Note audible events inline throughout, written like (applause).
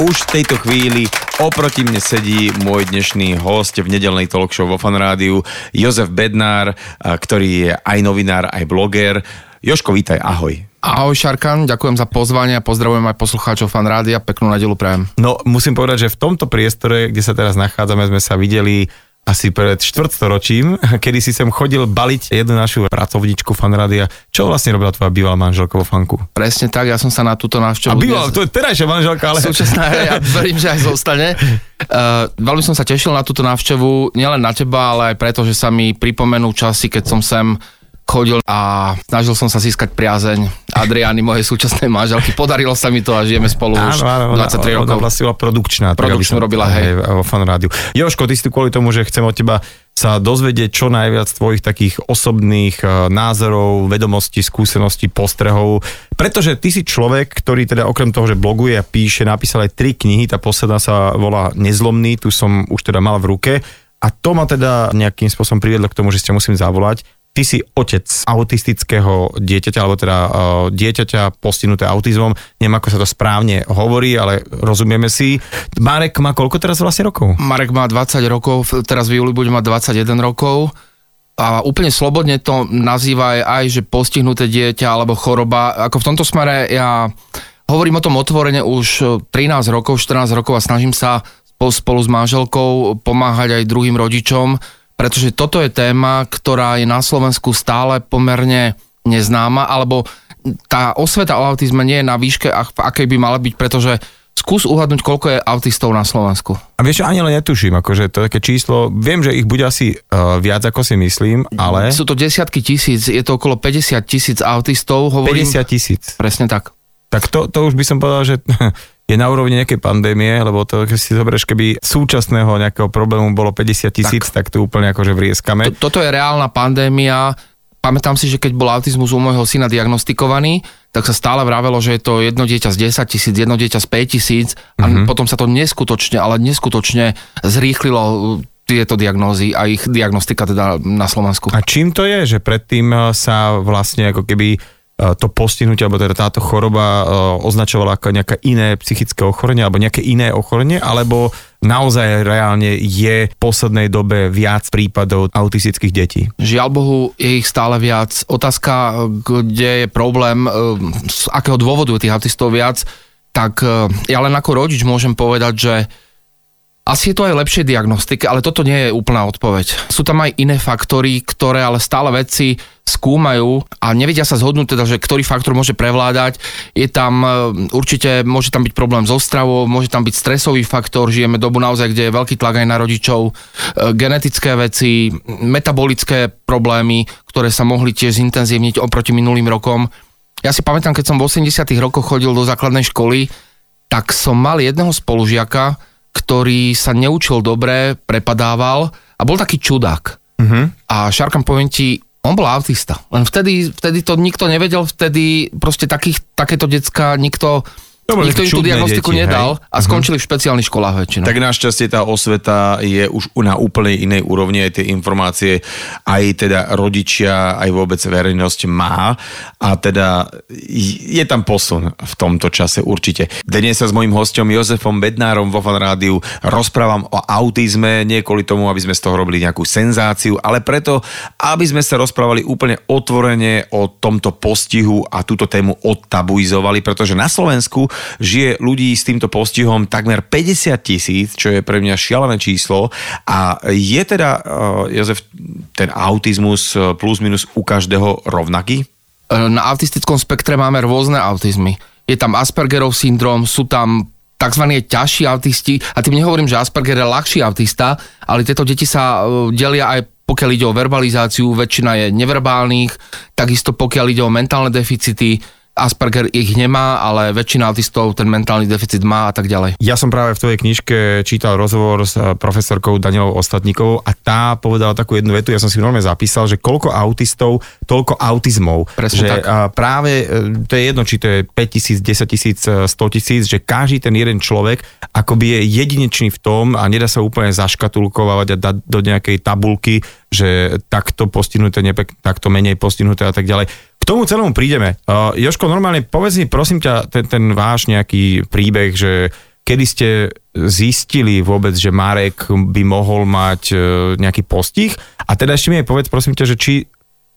už v tejto chvíli oproti mne sedí môj dnešný host v nedelnej talk show vo Fan Rádiu, Jozef Bednár, ktorý je aj novinár, aj bloger. Joško, vítaj, ahoj. Ahoj Šarkan, ďakujem za pozvanie a pozdravujem aj poslucháčov fan rádia, peknú nedelu prajem. No musím povedať, že v tomto priestore, kde sa teraz nachádzame, sme sa videli asi pred štvrtstoročím, kedy si sem chodil baliť jednu našu pracovničku fanrádia. Čo vlastne robila tvoja bývalá manželka vo fanku? Presne tak, ja som sa na túto návštevu... A bývalá, to je terajšia manželka, ale... Súčasná, ja verím, že aj zostane. Uh, veľmi som sa tešil na túto návštevu, nielen na teba, ale aj preto, že sa mi pripomenú časy, keď som sem chodil a snažil som sa získať priazeň Adriány, mojej súčasnej manželky. Podarilo sa mi to a žijeme spolu áno, už áno, 23 ona, rokov. Ona vlastne bola produkčná. Produkčnú robila, hej. Vo fan rádiu. Joško, ty si kvôli tomu, že chcem od teba sa dozvedieť čo najviac tvojich takých osobných uh, názorov, vedomostí, skúseností, postrehov. Pretože ty si človek, ktorý teda okrem toho, že bloguje a píše, napísal aj tri knihy, tá posledná sa volá Nezlomný, tu som už teda mal v ruke. A to ma teda nejakým spôsobom priviedlo k tomu, že ste musím zavolať ty si otec autistického dieťaťa, alebo teda uh, dieťaťa postihnuté autizmom, neviem ako sa to správne hovorí, ale rozumieme si. Marek má koľko teraz vlastne rokov? Marek má 20 rokov, teraz v júli bude mať 21 rokov a úplne slobodne to nazýva aj, že postihnuté dieťa alebo choroba. Ako v tomto smere ja hovorím o tom otvorene už 13 rokov, 14 rokov a snažím sa spolu s manželkou pomáhať aj druhým rodičom, pretože toto je téma, ktorá je na Slovensku stále pomerne neznáma, alebo tá osveta o autizme nie je na výške, akej by mala byť, pretože skús uhadnúť, koľko je autistov na Slovensku. A vieš, ani len netuším, akože to také číslo, viem, že ich bude asi uh, viac, ako si myslím, ale... Sú to desiatky tisíc, je to okolo 50 tisíc autistov. Hovorím, 50 tisíc. Presne tak. Tak to, to už by som povedal, že (laughs) je na úrovni nejakej pandémie, lebo to, keď si zoberieš, keby súčasného nejakého problému bolo 50 tisíc, tak. tak to úplne akože vrieskame. To, toto je reálna pandémia. Pamätám si, že keď bol autizmus u môjho syna diagnostikovaný, tak sa stále vravelo, že je to jedno dieťa z 10 tisíc, jedno dieťa z 5 tisíc a mm-hmm. potom sa to neskutočne, ale neskutočne zrýchlilo uh, tieto diagnózy a ich diagnostika teda na Slovensku. A čím to je, že predtým uh, sa vlastne ako keby to postihnutie, alebo teda táto choroba e, označovala ako nejaké iné psychické ochorenie, alebo nejaké iné ochorenie, alebo naozaj reálne je v poslednej dobe viac prípadov autistických detí? Žiaľ Bohu, je ich stále viac. Otázka, kde je problém, e, z akého dôvodu je tých autistov viac, tak ja len ako rodič môžem povedať, že asi je to aj lepšie diagnostike, ale toto nie je úplná odpoveď. Sú tam aj iné faktory, ktoré ale stále vedci skúmajú a nevedia sa zhodnúť teda, že ktorý faktor môže prevládať. Je tam e, určite, môže tam byť problém so stravou, môže tam byť stresový faktor, žijeme dobu naozaj, kde je veľký tlak aj na rodičov, e, genetické veci, metabolické problémy, ktoré sa mohli tiež zintenzívniť oproti minulým rokom. Ja si pamätám, keď som v 80 rokoch chodil do základnej školy, tak som mal jedného spolužiaka, ktorý sa neučil dobre, prepadával a bol taký čudák. Uh-huh. A Šarkam poviem ti, on bol autista. Len vtedy, vtedy to nikto nevedel, vtedy proste takých, takéto decka nikto to Nikto im tú diagnostiku deti, nedal hej? a mhm. skončili uh-huh. v špeciálnych školách väčšinou. Tak našťastie tá osveta je už na úplne inej úrovni, aj tie informácie aj teda rodičia, aj vôbec verejnosť má a teda je tam posun v tomto čase určite. Dnes sa s mojím hostom Jozefom Bednárom vo Fan Rádiu rozprávam o autizme, nie kvôli tomu, aby sme z toho robili nejakú senzáciu, ale preto, aby sme sa rozprávali úplne otvorene o tomto postihu a túto tému odtabuizovali, pretože na Slovensku žije ľudí s týmto postihom takmer 50 tisíc, čo je pre mňa šialené číslo a je teda, uh, Jozef, ten autizmus uh, plus minus u každého rovnaký? Na autistickom spektre máme rôzne autizmy. Je tam Aspergerov syndrom, sú tam tzv. ťažší autisti, a tým nehovorím, že Asperger je ľahší autista, ale tieto deti sa delia aj pokiaľ ide o verbalizáciu, väčšina je neverbálnych, takisto pokiaľ ide o mentálne deficity, Asperger ich nemá, ale väčšina autistov ten mentálny deficit má a tak ďalej. Ja som práve v tvojej knižke čítal rozhovor s eh, profesorkou Danielou Ostatníkovou a tá povedala takú jednu vetu, ja som si normálne zapísal, že koľko autistov, toľko autizmov. Presne že tak. práve, eh, to je jedno, či to je 5 tisíc, 10 tisíc, 100 eh, tisíc, že každý ten jeden človek akoby je jedinečný v tom a nedá sa úplne zaškatulkovať a dať do nejakej tabulky, že takto postihnuté, takto menej postihnuté a tak ďalej k tomu celému prídeme. Uh, Joško, normálne povedz mi prosím ťa ten, ten váš nejaký príbeh, že kedy ste zistili vôbec, že Marek by mohol mať e, nejaký postih. A teda ešte mi aj povedz, prosím ťa, že či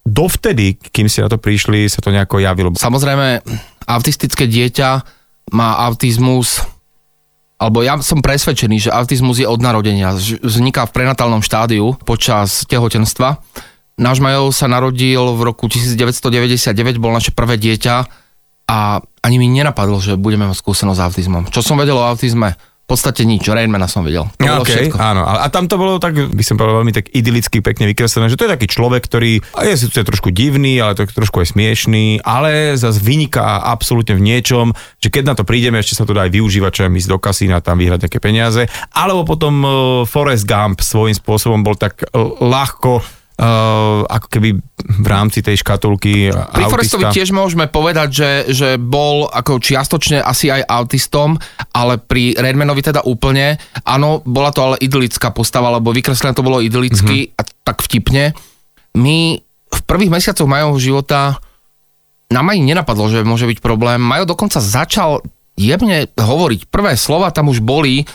dovtedy, kým ste na to prišli, sa to nejako javilo. Samozrejme, autistické dieťa má autizmus, alebo ja som presvedčený, že autizmus je od narodenia. Vzniká v prenatálnom štádiu počas tehotenstva. Náš Majov sa narodil v roku 1999, bol naše prvé dieťa a ani mi nenapadlo, že budeme mať skúsenosť s autizmom. Čo som vedel o autizme? V podstate nič, Rainmana som videl. To bolo okay, všetko. áno, a, tam to bolo tak, by som povedal, veľmi tak idylicky, pekne vykreslené, že to je taký človek, ktorý je síce trošku divný, ale to trošku aj smiešný, ale zase vyniká absolútne v niečom, že keď na to prídeme, ešte sa to dá aj využívať, čo ísť do kasína, tam vyhrať nejaké peniaze. Alebo potom uh, Forrest Gump svojím spôsobom bol tak uh, ľahko Uh, ako keby v rámci tej škatulky Pri Forestovi tiež môžeme povedať, že, že bol ako čiastočne asi aj autistom, ale pri Redmanovi teda úplne. Áno, bola to ale idylická postava, lebo vykreslené to bolo idylicky mm-hmm. a tak vtipne. My v prvých mesiacoch Majovho života nám aj nenapadlo, že môže byť problém. Majo dokonca začal jemne hovoriť. Prvé slova tam už boli,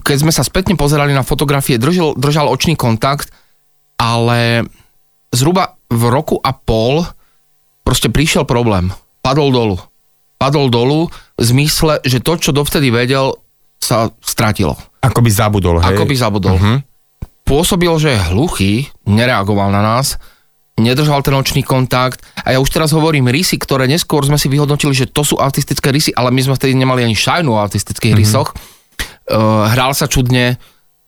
keď sme sa spätne pozerali na fotografie, držal, držal očný kontakt, ale zhruba v roku a pol proste prišiel problém. Padol dolu. Padol dolu v zmysle, že to, čo dovtedy vedel, sa stratilo. Ako by zabudol, hej? Ako by zabudol. Uh-huh. Pôsobil, že je hluchý, nereagoval na nás, nedržal ten očný kontakt a ja už teraz hovorím rysy, ktoré neskôr sme si vyhodnotili, že to sú autistické rysy, ale my sme vtedy nemali ani šajnu o autistických uh-huh. rysoch. Uh, hral sa čudne,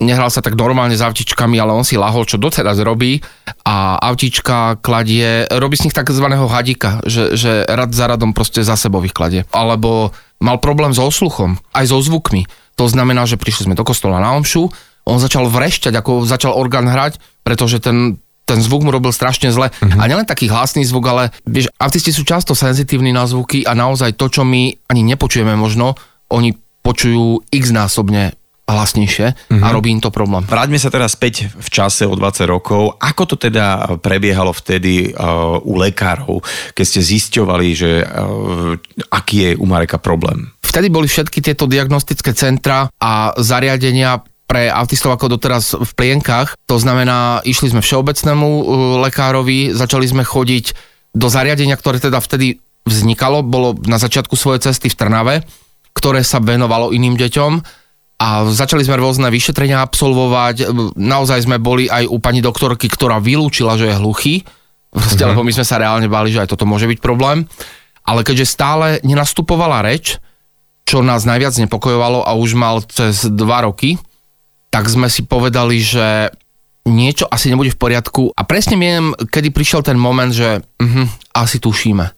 nehral sa tak normálne s avtičkami, ale on si lahol, čo doteraz robí a avtička kladie, robí z nich takzvaného hadika, že, že rad za radom proste za sebou ich kladie. Alebo mal problém so osluchom, aj so zvukmi. To znamená, že prišli sme do kostola na omšu, on začal vrešťať, ako začal orgán hrať, pretože ten, ten zvuk mu robil strašne zle. Uh-huh. A nielen taký hlasný zvuk, ale vieš, autisti sú často senzitívni na zvuky a naozaj to, čo my ani nepočujeme možno, oni počujú x násobne hlasnejšie uh-huh. a mhm. robí im to problém. Vráťme sa teraz späť v čase o 20 rokov. Ako to teda prebiehalo vtedy uh, u lekárov, keď ste zisťovali, že uh, aký je u Mareka problém? Vtedy boli všetky tieto diagnostické centra a zariadenia pre autistov ako doteraz v plienkach. To znamená, išli sme všeobecnému uh, lekárovi, začali sme chodiť do zariadenia, ktoré teda vtedy vznikalo, bolo na začiatku svojej cesty v Trnave, ktoré sa venovalo iným deťom a začali sme rôzne vyšetrenia absolvovať. Naozaj sme boli aj u pani doktorky, ktorá vylúčila, že je hluchý, proste, uh-huh. lebo my sme sa reálne báli, že aj toto môže byť problém. Ale keďže stále nenastupovala reč, čo nás najviac nepokojovalo a už mal cez dva roky, tak sme si povedali, že niečo asi nebude v poriadku. A presne viem, kedy prišiel ten moment, že uh, asi tušíme.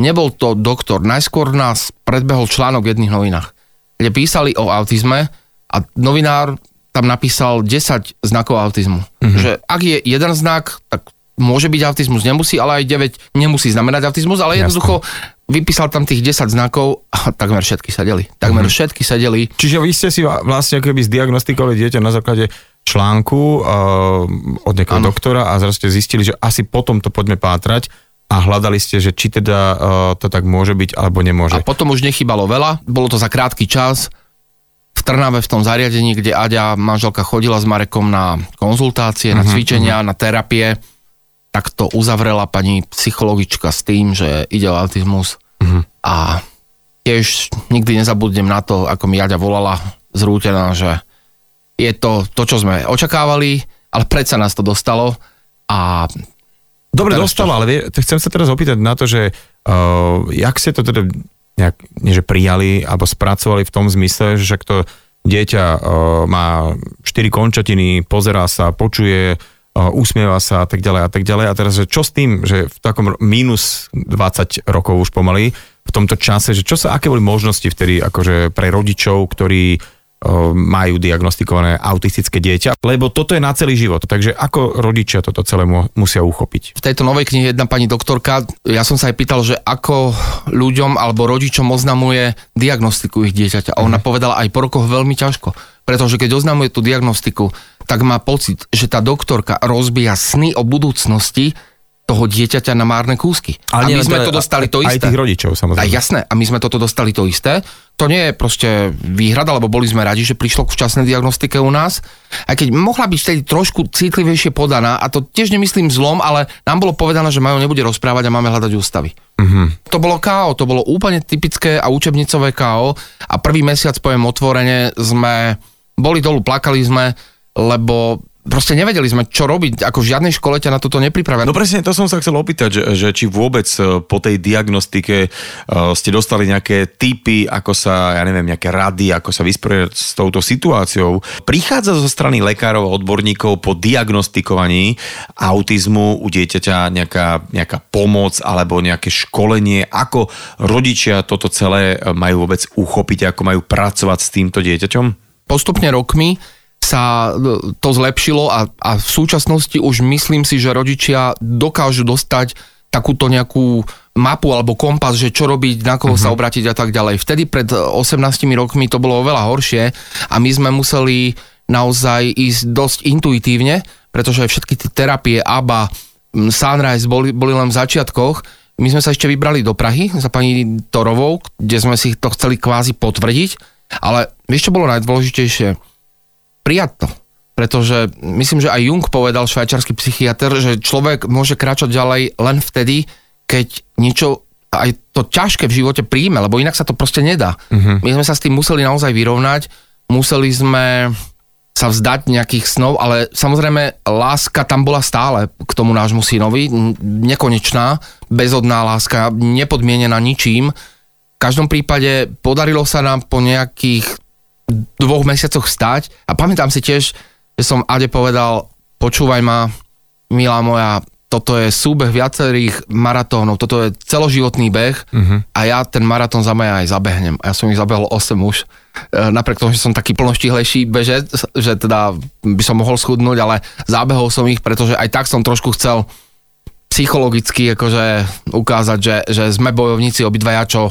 Nebol to doktor. Najskôr nás predbehol článok v jedných novinách, kde písali o autizme a novinár tam napísal 10 znakov autizmu. Mm-hmm. Že ak je jeden znak, tak môže byť autizmus, nemusí, ale aj 9 nemusí znamenať autizmus, ale Jasne. jednoducho vypísal tam tých 10 znakov a takmer všetky sedeli. Takmer mm-hmm. všetky sedeli. Čiže vy ste si vlastne keby zdiagnostikovali dieťa na základe článku uh, od nejakého doktora a zrazu ste zistili, že asi potom to poďme pátrať a hľadali ste, že či teda uh, to tak môže byť alebo nemôže. A potom už nechybalo veľa, bolo to za krátky čas, Trnave v tom zariadení, kde Aďa, manželka, chodila s Marekom na konzultácie, uh-huh, na mhm, cvičenia, uh-huh. na terapie, tak to uzavrela pani psychologička s tým, že ide o autizmus. Uh-huh. A tiež nikdy nezabudnem na to, ako mi Aďa volala zrútená, že je to to, čo sme očakávali, ale predsa nás to dostalo a Dobre, dostalo, ale chcem sa teraz opýtať na to, že uh, jak ste to teda nejak, nie že prijali, alebo spracovali v tom zmysle, že však to dieťa uh, má štyri končatiny, pozerá sa, počuje, uh, usmieva sa a tak ďalej a tak ďalej. A teraz, že čo s tým, že v takom minus 20 rokov už pomaly, v tomto čase, že čo sa, aké boli možnosti vtedy akože pre rodičov, ktorí majú diagnostikované autistické dieťa, lebo toto je na celý život. Takže ako rodičia toto celé musia uchopiť? V tejto novej knihe jedna pani doktorka, ja som sa aj pýtal, že ako ľuďom alebo rodičom oznamuje diagnostiku ich dieťaťa. A ona mm. povedala aj po rokoch veľmi ťažko. Pretože keď oznamuje tú diagnostiku, tak má pocit, že tá doktorka rozbíja sny o budúcnosti toho dieťaťa na márne kúsky. Ale a my nie, sme to dostali to aj isté. tých rodičov, samozrejme. A jasné, a my sme toto dostali to isté. To nie je proste výhrada, lebo boli sme radi, že prišlo k včasnej diagnostike u nás. Aj keď mohla byť vtedy trošku citlivejšie podaná, a to tiež nemyslím zlom, ale nám bolo povedané, že Majo nebude rozprávať a máme hľadať ústavy. Mhm. To bolo KO, to bolo úplne typické a učebnicové KO a prvý mesiac, poviem otvorene, sme boli dolu, plakali sme, lebo proste nevedeli sme, čo robiť, ako v žiadnej škole ťa na toto nepripravia. No presne, to som sa chcel opýtať, že, že či vôbec e, po tej diagnostike uh, ste dostali nejaké tipy, ako sa, ja neviem, nejaké rady, ako sa vysporiadať s touto situáciou. Prichádza zo strany lekárov a odborníkov po diagnostikovaní autizmu u dieťaťa nejaká, nejaká pomoc alebo nejaké školenie, ako rodičia toto celé e, majú vôbec uchopiť, ako majú pracovať s týmto dieťaťom? postupne rokmi sa e, to zlepšilo a, a v súčasnosti už myslím si, že rodičia dokážu dostať takúto nejakú mapu alebo kompas, že čo robiť, na koho uh-huh. sa obrátiť a tak ďalej. Vtedy pred 18 rokmi to bolo oveľa horšie a my sme museli naozaj ísť dosť intuitívne, pretože všetky tie terapie ABA, Sunrise boli, boli len v začiatkoch. My sme sa ešte vybrali do Prahy za pani Torovou, kde sme si to chceli kvázi potvrdiť, ale vieš, čo bolo najdôležitejšie? Prijať to. Pretože myslím, že aj Jung povedal, švajčarský psychiatr, že človek môže kráčať ďalej len vtedy, keď niečo aj to ťažké v živote príjme, lebo inak sa to proste nedá. Uh-huh. My sme sa s tým museli naozaj vyrovnať, museli sme sa vzdať nejakých snov, ale samozrejme láska tam bola stále k tomu nášmu synovi, nekonečná, bezodná láska, nepodmienená ničím. V každom prípade podarilo sa nám po nejakých dvoch mesiacoch stať a pamätám si tiež, že som Ade povedal, počúvaj ma, milá moja, toto je súbeh viacerých maratónov, toto je celoživotný beh uh-huh. a ja ten maratón za mňa aj zabehnem. A ja som ich zabehol 8 už. E, napriek tomu, že som taký plnoštihlejší bežec, že teda by som mohol schudnúť, ale zabehol som ich, pretože aj tak som trošku chcel psychologicky akože ukázať, že, že sme bojovníci obidvaja, čo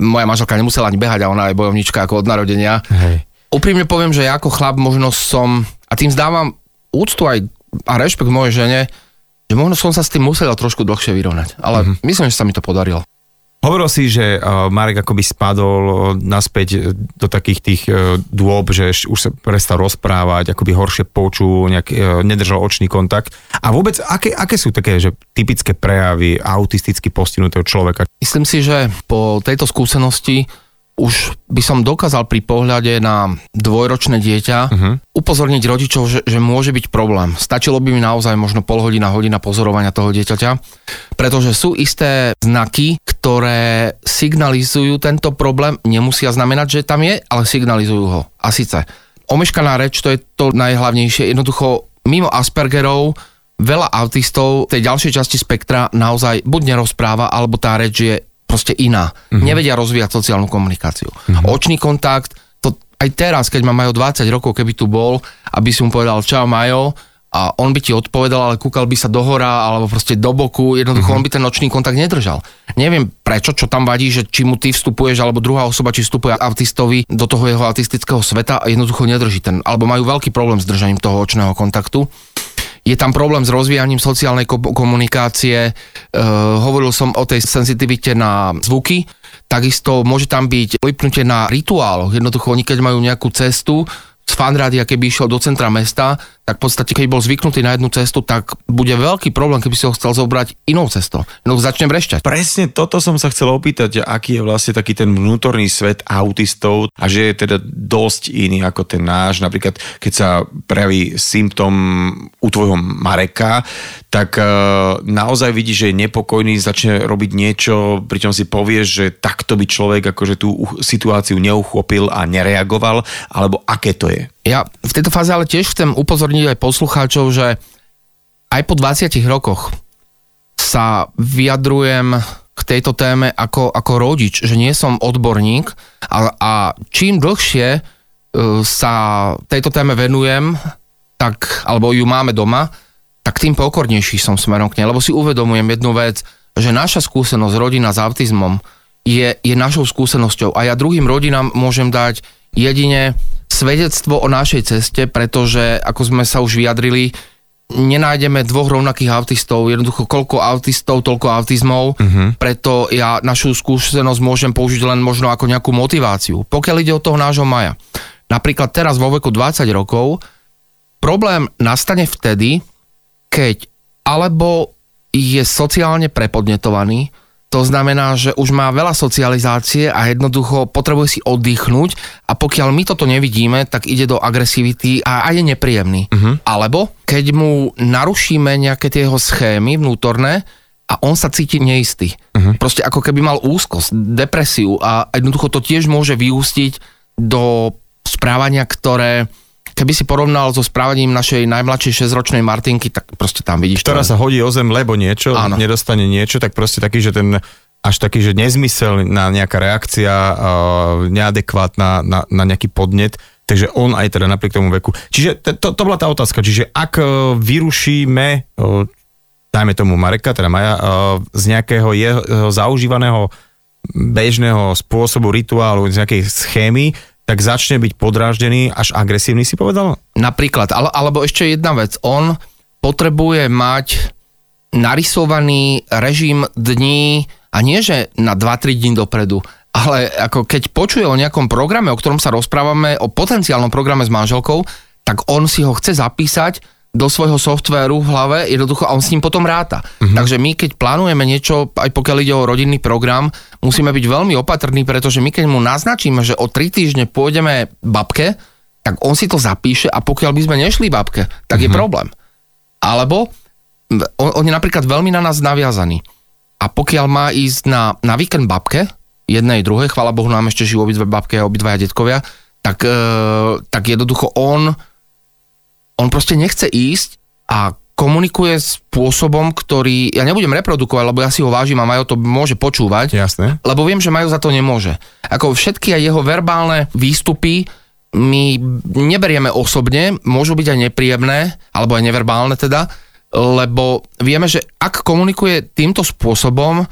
moja manželka nemusela ani behať a ona je bojovnička ako od narodenia. Hej. Úprimne poviem, že ja ako chlap možno som, a tým zdávam úctu aj a rešpekt mojej žene, že možno som sa s tým musel trošku dlhšie vyrovnať. Ale mm-hmm. myslím, že sa mi to podarilo. Hovoril si, že uh, Marek akoby spadol uh, naspäť uh, do takých tých dôb, že už sa prestal rozprávať, akoby horšie počul, nejak, nedržal očný kontakt. A vôbec, aké, aké sú také že typické prejavy autisticky postihnutého človeka? Myslím si, že po tejto skúsenosti už by som dokázal pri pohľade na dvojročné dieťa uh-huh. upozorniť rodičov, že, že môže byť problém. Stačilo by mi naozaj možno pol hodina, hodina pozorovania toho dieťaťa, pretože sú isté znaky, ktoré signalizujú tento problém, nemusia znamenať, že tam je, ale signalizujú ho. A síce omeškaná reč, to je to najhlavnejšie, jednoducho mimo Aspergerov veľa autistov tej ďalšej časti spektra naozaj buď nerozpráva, alebo tá reč je proste iná. Mm-hmm. Nevedia rozvíjať sociálnu komunikáciu. Mm-hmm. Očný kontakt, to aj teraz, keď má Majo 20 rokov, keby tu bol, aby si mu povedal čau Majo, a on by ti odpovedal, ale kúkal by sa do hora alebo proste do boku, jednoducho mm-hmm. on by ten nočný kontakt nedržal. Neviem prečo, čo tam vadí, že či mu ty vstupuješ, alebo druhá osoba, či vstupuje autistovi do toho jeho autistického sveta a jednoducho nedrží ten, alebo majú veľký problém s držaním toho očného kontaktu. Je tam problém s rozvíjaním sociálnej ko- komunikácie, e, hovoril som o tej senzitivite na zvuky, takisto môže tam byť lipnutie na rituáloch. Jednoducho oni keď majú nejakú cestu, z fanrádia, keby išiel do centra mesta, tak v podstate, keď bol zvyknutý na jednu cestu, tak bude veľký problém, keby si ho chcel zobrať inou cestou. No začne brešťať. Presne toto som sa chcel opýtať, aký je vlastne taký ten vnútorný svet autistov a že je teda dosť iný ako ten náš. Napríklad, keď sa prejaví symptom u tvojho Mareka, tak e, naozaj vidíš, že je nepokojný, začne robiť niečo, pričom si povieš, že takto by človek akože tú situáciu neuchopil a nereagoval, alebo aké to je. Ja v tejto fáze ale tiež chcem upozorniť aj poslucháčov, že aj po 20 rokoch sa vyjadrujem k tejto téme ako, ako rodič, že nie som odborník a, a čím dlhšie e, sa tejto téme venujem, tak, alebo ju máme doma, tak tým pokornejší som smerom k nej, lebo si uvedomujem jednu vec, že naša skúsenosť rodina s autizmom je, je našou skúsenosťou a ja druhým rodinám môžem dať jedine svedectvo o našej ceste, pretože ako sme sa už vyjadrili, nenájdeme dvoch rovnakých autistov, jednoducho koľko autistov, toľko autizmov, uh-huh. preto ja našu skúsenosť môžem použiť len možno ako nejakú motiváciu. Pokiaľ ide o toho nášho Maja, napríklad teraz vo veku 20 rokov, problém nastane vtedy, keď alebo je sociálne prepodnetovaný, to znamená, že už má veľa socializácie a jednoducho potrebuje si oddychnúť a pokiaľ my toto nevidíme, tak ide do agresivity a aj je nepríjemný. Uh-huh. Alebo keď mu narušíme nejaké tie jeho schémy vnútorné a on sa cíti neistý. Uh-huh. Proste ako keby mal úzkosť, depresiu a jednoducho to tiež môže vyústiť do správania, ktoré keby si porovnal so správaním našej najmladšej 6-ročnej Martinky, tak proste tam vidíš. Ktorá sa hodí o zem, lebo niečo, Áno. nedostane niečo, tak proste taký, že ten až taký, že nezmysel na nejaká reakcia, uh, neadekvátna na, na nejaký podnet, takže on aj teda napriek tomu veku. Čiže to, to bola tá otázka, čiže ak uh, vyrušíme, uh, dajme tomu Mareka, teda Maja, uh, z nejakého jeho zaužívaného bežného spôsobu, rituálu, z nejakej schémy, tak začne byť podráždený až agresívny, si povedal? Napríklad, ale, alebo ešte jedna vec, on potrebuje mať narysovaný režim dní a nie, že na 2-3 dní dopredu, ale ako keď počuje o nejakom programe, o ktorom sa rozprávame, o potenciálnom programe s manželkou, tak on si ho chce zapísať do svojho softvéru v hlave, jednoducho a on s ním potom ráta. Uh-huh. Takže my, keď plánujeme niečo, aj pokiaľ ide o rodinný program, musíme byť veľmi opatrní, pretože my keď mu naznačíme, že o tri týždne pôjdeme babke, tak on si to zapíše a pokiaľ by sme nešli babke, tak uh-huh. je mhm. problém. Alebo on, on je napríklad veľmi na nás naviazaný. A pokiaľ má ísť na, na víkend babke, jednej, druhej, chvála Bohu, nám ešte žijú obidve babke a obidvaja detkovia, tak, e, tak jednoducho on on proste nechce ísť a komunikuje spôsobom, ktorý, ja nebudem reprodukovať, lebo ja si ho vážim a Majo to môže počúvať, Jasné. lebo viem, že Majo za to nemôže. Ako všetky aj jeho verbálne výstupy my neberieme osobne, môžu byť aj nepríjemné, alebo aj neverbálne teda, lebo vieme, že ak komunikuje týmto spôsobom,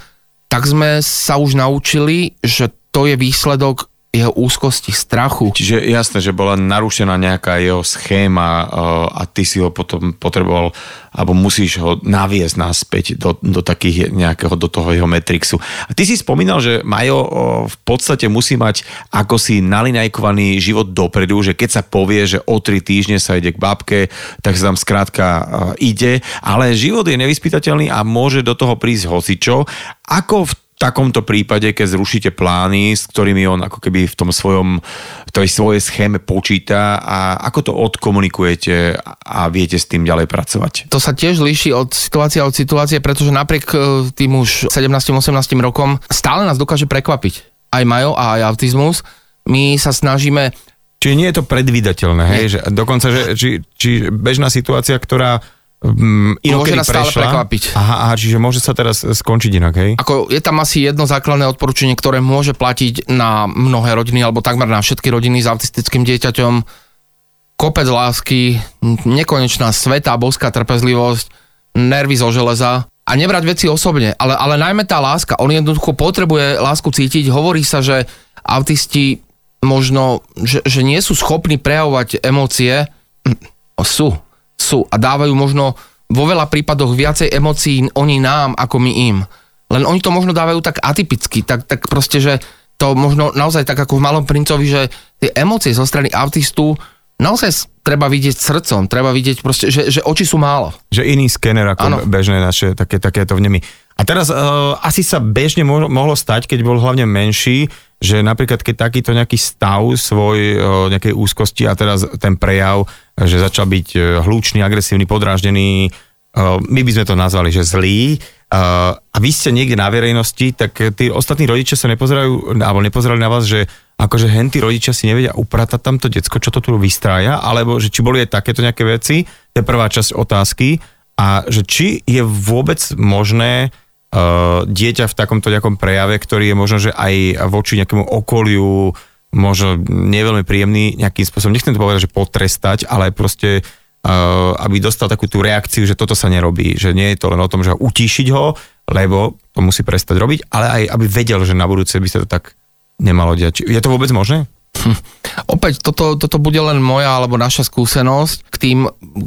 tak sme sa už naučili, že to je výsledok jeho úzkosti, strachu. Čiže jasné, že bola narušená nejaká jeho schéma uh, a ty si ho potom potreboval, alebo musíš ho naviesť naspäť do, do takých nejakého, do toho jeho metrixu. A ty si spomínal, že Majo uh, v podstate musí mať ako si nalinajkovaný život dopredu, že keď sa povie, že o tri týždne sa ide k babke, tak sa tam skrátka uh, ide, ale život je nevyspytateľný a môže do toho prísť hocičo. Ako v takomto prípade, keď zrušíte plány, s ktorými on ako keby v tom svojom, v tej svojej schéme počíta a ako to odkomunikujete a viete s tým ďalej pracovať? To sa tiež líši od situácie od situácie, pretože napriek e, tým už 17-18 rokom stále nás dokáže prekvapiť. Aj Majo a aj autizmus. My sa snažíme Čiže nie je to predvídateľné, hej? Že dokonca, že, či, či bežná situácia, ktorá um, môže nás stále prekvapiť. Aha, aha, čiže môže sa teraz skončiť inak, hej? Ako je tam asi jedno základné odporúčanie, ktoré môže platiť na mnohé rodiny, alebo takmer na všetky rodiny s autistickým dieťaťom. Kopec lásky, nekonečná svetá boská trpezlivosť, nervy zo železa a nebrať veci osobne, ale, ale najmä tá láska. On jednoducho potrebuje lásku cítiť. Hovorí sa, že autisti možno, že, že nie sú schopní prejavovať emócie. Hm, sú, sú a dávajú možno vo veľa prípadoch viacej emócií oni nám, ako my im. Len oni to možno dávajú tak atypicky, tak, tak proste, že to možno naozaj tak ako v Malom princovi, že tie emócie zo strany autistu naozaj treba vidieť srdcom, treba vidieť proste, že, že oči sú málo. Že iný skener ako ano. bežné naše také, takéto vnemy. A teraz uh, asi sa bežne mohlo stať, keď bol hlavne menší, že napríklad keď takýto nejaký stav svoj uh, nejakej úzkosti a teraz ten prejav, že začal byť uh, hlučný, agresívny, podráždený, uh, my by sme to nazvali, že zlý, a vy ste niekde na verejnosti, tak tí ostatní rodičia sa nepozerajú, alebo nepozerali na vás, že akože henty rodičia si nevedia upratať tamto decko, čo to tu vystrája, alebo že či boli aj takéto nejaké veci, to je prvá časť otázky, a že či je vôbec možné dieťa v takomto nejakom prejave, ktorý je možno, že aj voči nejakému okoliu možno neveľmi príjemný nejakým spôsobom, nechcem to povedať, že potrestať, ale proste uh, aby dostal takú tú reakciu, že toto sa nerobí, že nie je to len o tom, že utíšiť ho, lebo to musí prestať robiť, ale aj aby vedel, že na budúce by sa to tak nemalo diať. Je to vôbec možné? Hm. Opäť, toto, toto bude len moja alebo naša skúsenosť. K tým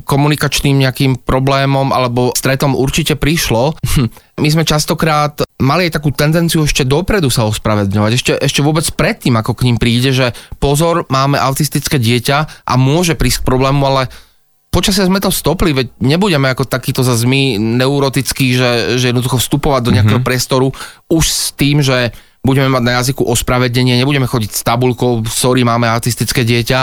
komunikačným nejakým problémom alebo stretom určite prišlo. Hm. My sme častokrát mali aj takú tendenciu ešte dopredu sa ospravedňovať. Ešte, ešte vôbec predtým, ako k ním príde, že pozor, máme autistické dieťa a môže prísť k problému, ale počasie sme to stopli, veď nebudeme ako takýto za my neurotickí, že, že jednoducho vstupovať do nejakého mm-hmm. priestoru už s tým, že budeme mať na jazyku ospravedlnenie, nebudeme chodiť s tabulkou, sorry, máme autistické dieťa.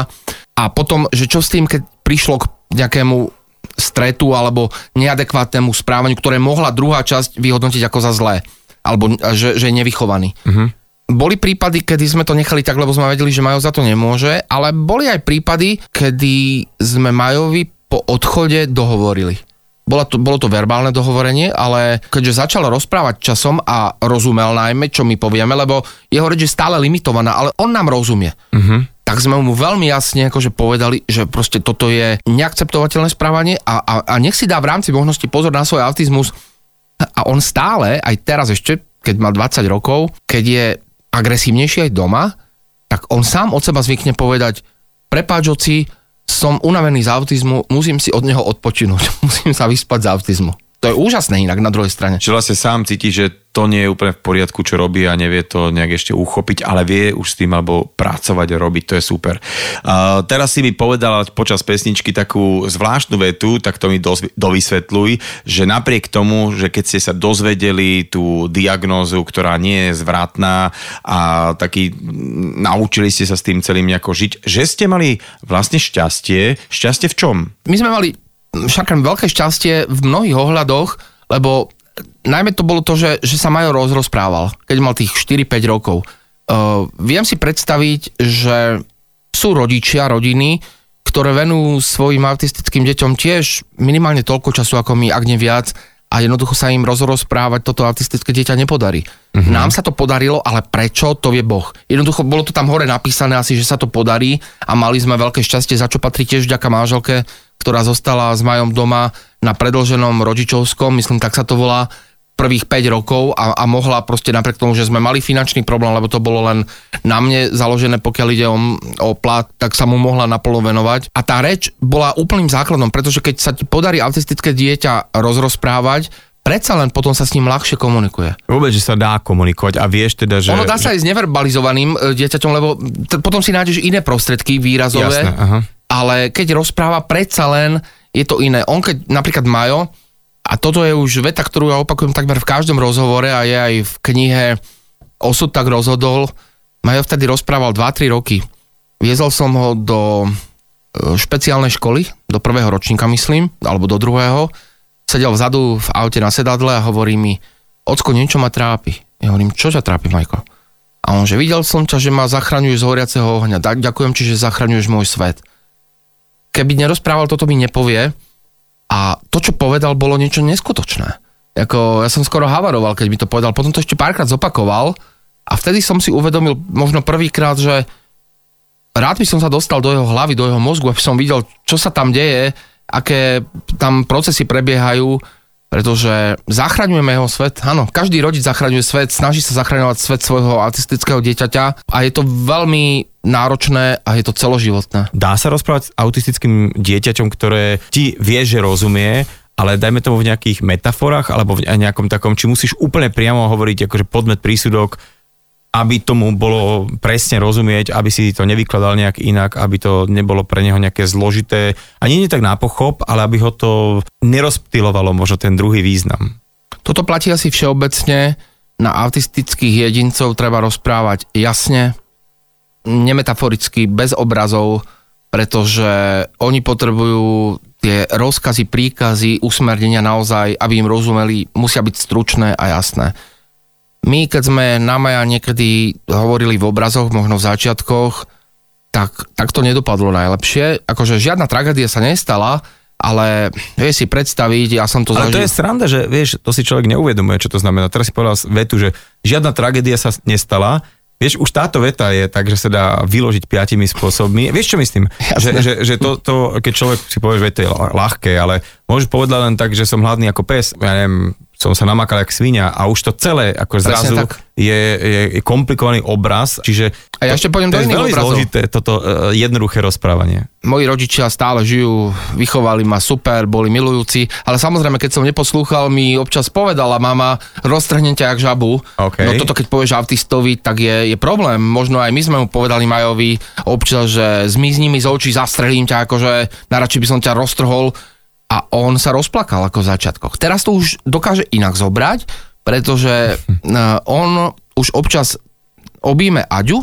A potom, že čo s tým, keď prišlo k nejakému stretu alebo neadekvátnemu správaniu, ktoré mohla druhá časť vyhodnotiť ako za zlé, alebo že, že je nevychovaný. Uh-huh. Boli prípady, kedy sme to nechali tak, lebo sme vedeli, že Majo za to nemôže, ale boli aj prípady, kedy sme Majovi po odchode dohovorili. Bolo to, bolo to verbálne dohovorenie, ale keďže začal rozprávať časom a rozumel najmä, čo my povieme, lebo jeho reč je stále limitovaná, ale on nám rozumie. Uh-huh. Tak sme mu veľmi jasne akože povedali, že proste toto je neakceptovateľné správanie a, a, a nech si dá v rámci možnosti pozor na svoj autizmus. A on stále, aj teraz ešte, keď má 20 rokov, keď je agresívnejší aj doma, tak on sám od seba zvykne povedať, prepáč oci, som unavený z autizmu, musím si od neho odpočinúť, (laughs) musím sa vyspať z autizmu. To je úžasné inak na druhej strane. Čiže vlastne sám cíti, že to nie je úplne v poriadku, čo robí a nevie to nejak ešte uchopiť, ale vie už s tým alebo pracovať a robiť, to je super. Uh, teraz si mi povedala počas pesničky takú zvláštnu vetu, tak to mi dozv- dovysvetľuj, že napriek tomu, že keď ste sa dozvedeli tú diagnózu, ktorá nie je zvratná a taký naučili ste sa s tým celým nejako žiť, že ste mali vlastne šťastie. Šťastie v čom? My sme mali však veľké šťastie v mnohých ohľadoch, lebo najmä to bolo to, že, že sa Majo rozprával, keď mal tých 4-5 rokov. Uh, viem si predstaviť, že sú rodičia, rodiny, ktoré venujú svojim autistickým deťom tiež minimálne toľko času ako my, ak nie viac, a jednoducho sa im rozprávať toto autistické dieťa nepodarí. Uh-huh. Nám sa to podarilo, ale prečo, to vie Boh. Jednoducho bolo to tam hore napísané asi, že sa to podarí a mali sme veľké šťastie, za čo patrí tiež vďaka manželke, ktorá zostala s Majom doma na predlženom rodičovskom, myslím, tak sa to volá, prvých 5 rokov a, a mohla proste napriek tomu, že sme mali finančný problém, lebo to bolo len na mne založené, pokiaľ ide o, o plat, tak sa mu mohla naplno venovať. A tá reč bola úplným základom, pretože keď sa ti podarí autistické dieťa rozrozprávať, predsa len potom sa s ním ľahšie komunikuje. Vôbec, že sa dá komunikovať a vieš teda, že... Ono dá sa aj s neverbalizovaným e, dieťaťom, lebo t- potom si nájdeš iné prostredky výrazové. Jasné, aha ale keď rozpráva, predsa len je to iné. On keď, napríklad Majo, a toto je už veta, ktorú ja opakujem takmer v každom rozhovore a je aj v knihe Osud tak rozhodol, Majo vtedy rozprával 2-3 roky. Viezol som ho do e, špeciálnej školy, do prvého ročníka myslím, alebo do druhého. Sedel vzadu v aute na sedadle a hovorí mi, ocko, niečo ma trápi. Ja hovorím, čo ťa trápi, Majko? A on, že videl som ťa, že ma zachraňuješ z horiaceho ohňa. Ďakujem ti, že zachraňuješ môj svet keby nerozprával, toto mi nepovie. A to, čo povedal, bolo niečo neskutočné. Ako, ja som skoro havaroval, keď mi to povedal. Potom to ešte párkrát zopakoval a vtedy som si uvedomil možno prvýkrát, že rád by som sa dostal do jeho hlavy, do jeho mozgu, aby som videl, čo sa tam deje, aké tam procesy prebiehajú, pretože zachraňujeme jeho svet. Áno, každý rodič zachraňuje svet, snaží sa zachraňovať svet svojho autistického dieťaťa a je to veľmi náročné a je to celoživotné. Dá sa rozprávať s autistickým dieťaťom, ktoré ti vie, že rozumie, ale dajme tomu v nejakých metaforách alebo v nejakom takom, či musíš úplne priamo hovoriť akože podmet, prísudok, aby tomu bolo presne rozumieť, aby si to nevykladal nejak inak, aby to nebolo pre neho nejaké zložité, ani nie tak na pochop, ale aby ho to nerozptilovalo možno ten druhý význam. Toto platí asi všeobecne, na autistických jedincov treba rozprávať jasne, nemetaforicky, bez obrazov, pretože oni potrebujú tie rozkazy, príkazy, usmernenia naozaj, aby im rozumeli, musia byť stručné a jasné. My, keď sme na Maja niekedy hovorili v obrazoch, možno v začiatkoch, tak, tak to nedopadlo najlepšie. Akože žiadna tragédia sa nestala, ale vieš si predstaviť, ja som to ale zažil. to je sranda, že vieš, to si človek neuvedomuje, čo to znamená. Teraz si povedal vetu, že žiadna tragédia sa nestala, Vieš, už táto veta je tak, že sa dá vyložiť piatimi spôsobmi. Vieš, čo myslím? Že, že, že to, to, keď človek si povie, že to je ľahké, ale môžeš povedať len tak, že som hladný ako pes, ja neviem, som sa namakal jak svinia a už to celé ako zrazu je, je, je komplikovaný obraz, čiže a ja ešte pôjdem do iných veľmi obrazov. zložité toto uh, jednoduché rozprávanie. Moji rodičia stále žijú, vychovali ma super, boli milujúci, ale samozrejme, keď som neposlúchal, mi občas povedala mama, roztrhnem ťa jak žabu. Okay. No toto keď povieš autistovi, tak je, je problém. Možno aj my sme mu povedali Majovi občas, že zmizni mi z očí, zastrelím ťa, akože najradšej by som ťa roztrhol a on sa rozplakal ako v začiatkoch. Teraz to už dokáže inak zobrať, pretože (laughs) on už občas objíme Aďu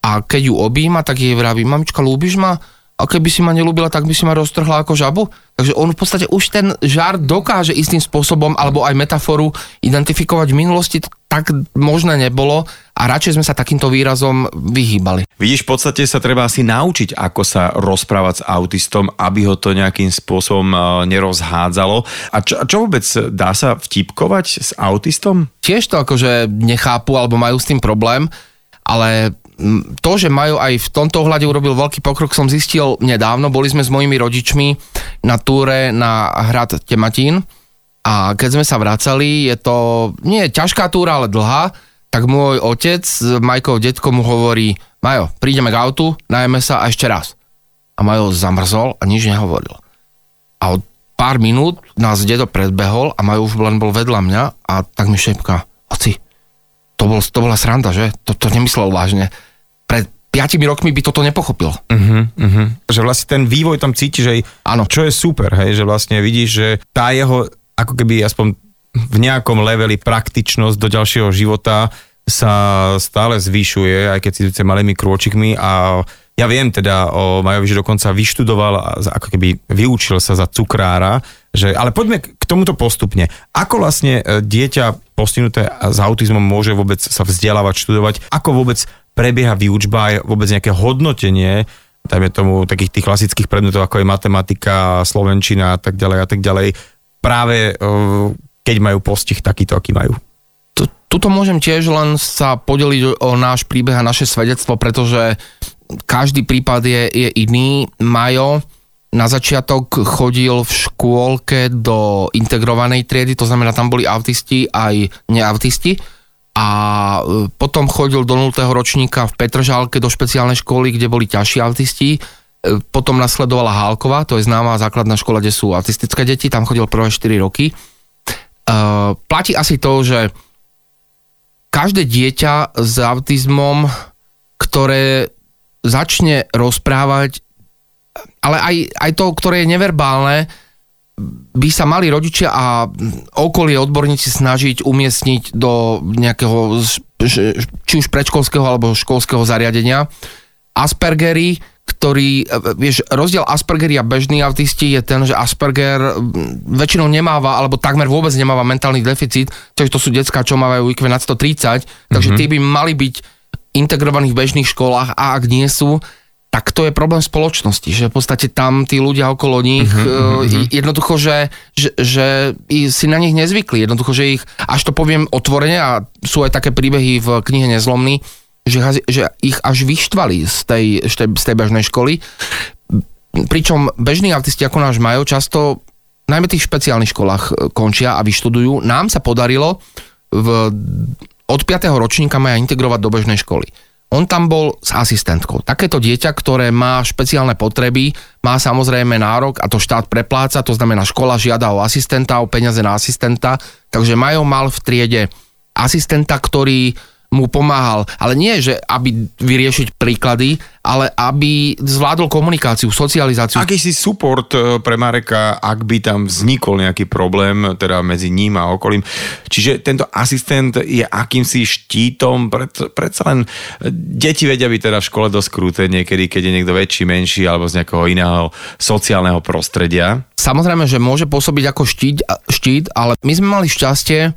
a keď ju objíma, tak jej vraví, mamička, ľúbiš ma? A keby si ma nelúbila, tak by si ma roztrhla ako žabu? Takže on v podstate už ten žart dokáže istým spôsobom, alebo aj metaforu identifikovať v minulosti, tak možné nebolo a radšej sme sa takýmto výrazom vyhýbali. Vidíš, v podstate sa treba asi naučiť, ako sa rozprávať s autistom, aby ho to nejakým spôsobom e, nerozhádzalo. A čo, čo vôbec, dá sa vtipkovať s autistom? Tiež to akože nechápu alebo majú s tým problém, ale to, že majú aj v tomto ohľade urobil veľký pokrok, som zistil nedávno. Boli sme s mojimi rodičmi na túre na hrad Tematín a keď sme sa vracali, je to nie ťažká túra, ale dlhá, tak môj otec, Majkov detko mu hovorí, Majo, prídeme k autu, najeme sa a ešte raz. A Majo zamrzol a nič nehovoril. A od pár minút nás dedo predbehol a Majo už len bol vedľa mňa a tak mi šepká, oci, to, bol, to bola sranda, že? To, to nemyslel vážne. Pred piatimi rokmi by toto nepochopil. Uh-huh, uh-huh. Že vlastne ten vývoj tam cíti, že áno. čo je super, hej, že vlastne vidíš, že tá jeho, ako keby aspoň v nejakom leveli praktičnosť do ďalšieho života sa stále zvyšuje, aj keď síce malými krôčikmi a ja viem teda o Majovi, že dokonca vyštudoval, ako keby vyučil sa za cukrára, že, ale poďme k tomuto postupne. Ako vlastne e, dieťa postihnuté s autizmom môže vôbec sa vzdelávať, študovať? Ako vôbec prebieha výučba aj vôbec nejaké hodnotenie, dajme tomu takých tých klasických predmetov, ako je matematika, slovenčina a tak ďalej a tak ďalej, práve e, keď majú postih takýto, aký majú? Tuto môžem tiež len sa podeliť o náš príbeh a naše svedectvo, pretože každý prípad je, je iný. Majo na začiatok chodil v škôlke do integrovanej triedy, to znamená, tam boli autisti aj neautisti a e, potom chodil do 0. ročníka v Petržálke do špeciálnej školy, kde boli ťažší autisti. E, potom nasledovala Hálková, to je známa základná škola, kde sú autistické deti, tam chodil prvé 4 roky. Uh, platí asi to, že každé dieťa s autizmom, ktoré začne rozprávať, ale aj, aj to, ktoré je neverbálne, by sa mali rodičia a okolie odborníci snažiť umiestniť do nejakého či už predškolského alebo školského zariadenia. Aspergery, ktorý, vieš, rozdiel Aspergery a bežní autisti je ten, že Asperger väčšinou nemáva, alebo takmer vôbec nemáva mentálny deficit, čiže to sú detská, čo mávajú IQ nad 130, takže mm-hmm. tí by mali byť integrovaní v bežných školách a ak nie sú, tak to je problém spoločnosti, že v podstate tam tí ľudia okolo nich uh-huh, uh-huh. jednoducho, že, že, že si na nich nezvykli, jednoducho, že ich, až to poviem otvorene a sú aj také príbehy v knihe Nezlomný, že, že ich až vyštvali z tej, z tej bežnej školy. Pričom bežní autisti ako náš majú často najmä v tých špeciálnych školách e, končia a vyštudujú. Nám sa podarilo v, od 5. ročníka maja integrovať do bežnej školy. On tam bol s asistentkou. Takéto dieťa, ktoré má špeciálne potreby, má samozrejme nárok a to štát prepláca, to znamená škola žiada o asistenta, o peniaze na asistenta, takže Majo mal v triede asistenta, ktorý mu pomáhal, ale nie, že aby vyriešiť príklady, ale aby zvládol komunikáciu, socializáciu. Akýsi support e, pre Mareka, ak by tam vznikol nejaký problém, teda medzi ním a okolím. Čiže tento asistent je akýmsi štítom, predsa len e, deti vedia byť teda v škole dosť krúte niekedy, keď je niekto väčší, menší alebo z nejakého iného sociálneho prostredia. Samozrejme, že môže pôsobiť ako štít, štít ale my sme mali šťastie,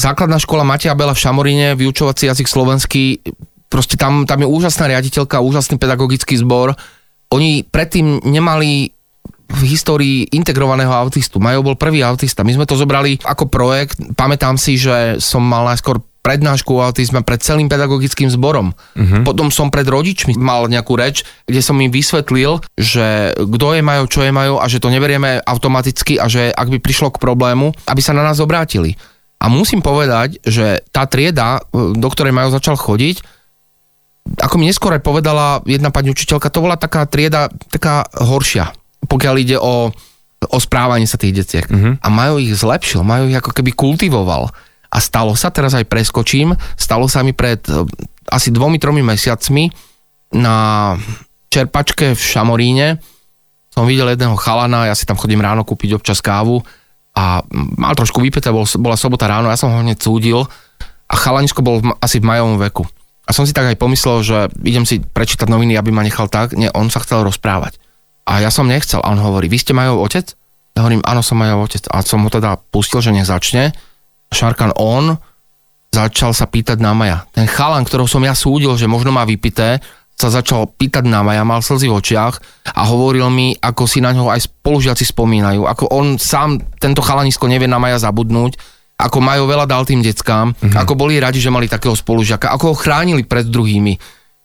Základná škola Matia Bela v Šamoríne, vyučovací jazyk slovenský, proste tam, tam je úžasná riaditeľka, úžasný pedagogický zbor. Oni predtým nemali v histórii integrovaného autistu. Majo bol prvý autista. My sme to zobrali ako projekt. Pamätám si, že som mal najskôr prednášku o autizme pred celým pedagogickým zborom. Uh-huh. Potom som pred rodičmi mal nejakú reč, kde som im vysvetlil, že kto je majú, čo je majú a že to neberieme automaticky a že ak by prišlo k problému, aby sa na nás obrátili. A musím povedať, že tá trieda, do ktorej majú začal chodiť, ako mi neskôr aj povedala jedna pani učiteľka, to bola taká trieda, taká horšia, pokiaľ ide o, o správanie sa tých detiek. Uh-huh. A majú ich zlepšil, majú ich ako keby kultivoval. A stalo sa, teraz aj preskočím, stalo sa mi pred eh, asi dvomi, tromi mesiacmi na čerpačke v Šamoríne som videl jedného chalana, ja si tam chodím ráno kúpiť občas kávu a mal trošku vypäté, bol, bola sobota ráno, ja som ho hneď cúdil a chalanisko bol asi v majovom veku. A som si tak aj pomyslel, že idem si prečítať noviny, aby ma nechal tak. Nie, on sa chcel rozprávať. A ja som nechcel. A on hovorí, vy ste majov otec? Ja hovorím, áno, som majov otec. A som ho teda pustil, že nech začne. Šarkan on začal sa pýtať na Maja. Ten chalan, ktorého som ja súdil, že možno má vypité, sa začal pýtať na Maja, mal slzy v očiach a hovoril mi, ako si na ňo aj spolužiaci spomínajú, ako on sám, tento chalanisko nevie na Maja zabudnúť, ako majú veľa dal tým deckám, mm-hmm. ako boli radi, že mali takého spolužiaka, ako ho chránili pred druhými.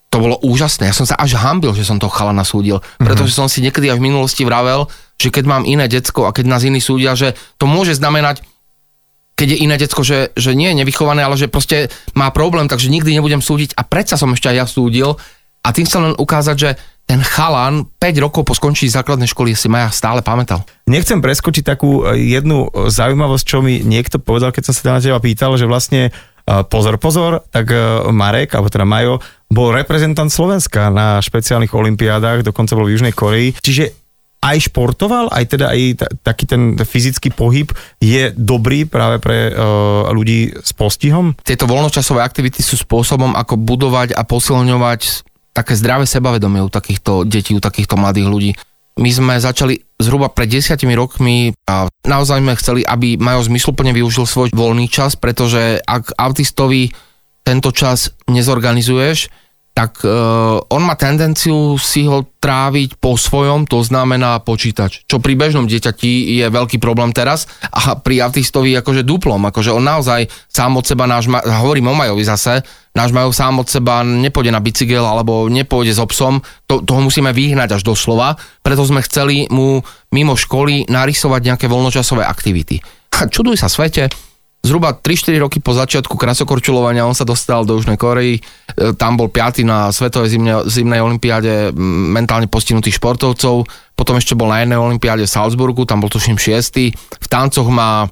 To bolo úžasné. Ja som sa až hambil, že som toho chalana súdil, pretože mm-hmm. som si niekedy aj v minulosti vravel, že keď mám iné decko a keď nás iní súdia, že to môže znamenať, keď je iné decko, že, že nie je nevychované, ale že proste má problém, takže nikdy nebudem súdiť a predsa som ešte aj ja súdil a tým chcem len ukázať, že ten chalan 5 rokov po skončení základnej školy si ma ja stále pamätal. Nechcem preskočiť takú e, jednu e, zaujímavosť, čo mi niekto povedal, keď som sa na teba pýtal, že vlastne e, pozor, pozor, tak Marek, alebo teda Majo, bol reprezentant Slovenska na špeciálnych olimpiádach, dokonca bol v Južnej Koreji. Čiže aj športoval, aj teda aj t- taký ten fyzický pohyb je dobrý práve pre uh, ľudí s postihom? Tieto voľnočasové aktivity sú spôsobom, ako budovať a posilňovať také zdravé sebavedomie u takýchto detí, u takýchto mladých ľudí. My sme začali zhruba pred desiatimi rokmi a naozaj sme chceli, aby Majo zmysluplne využil svoj voľný čas, pretože ak autistovi tento čas nezorganizuješ, tak uh, on má tendenciu si ho tráviť po svojom, to znamená počítač. Čo pri bežnom dieťati je veľký problém teraz a pri autistovi akože duplom, akože on naozaj sám od seba náš, hovorím o Majovi zase, náš Majov sám od seba nepôjde na bicykel alebo nepôjde s obsom, to, toho musíme vyhnať až do slova, preto sme chceli mu mimo školy narysovať nejaké voľnočasové aktivity. A čuduj sa svete, zhruba 3-4 roky po začiatku krasokorčulovania on sa dostal do Južnej Korei, e, tam bol piaty na Svetovej zimne, zimnej olimpiáde mentálne postihnutých športovcov, potom ešte bol na jednej olimpiáde v Salzburgu, tam bol tuším 6. V tancoch má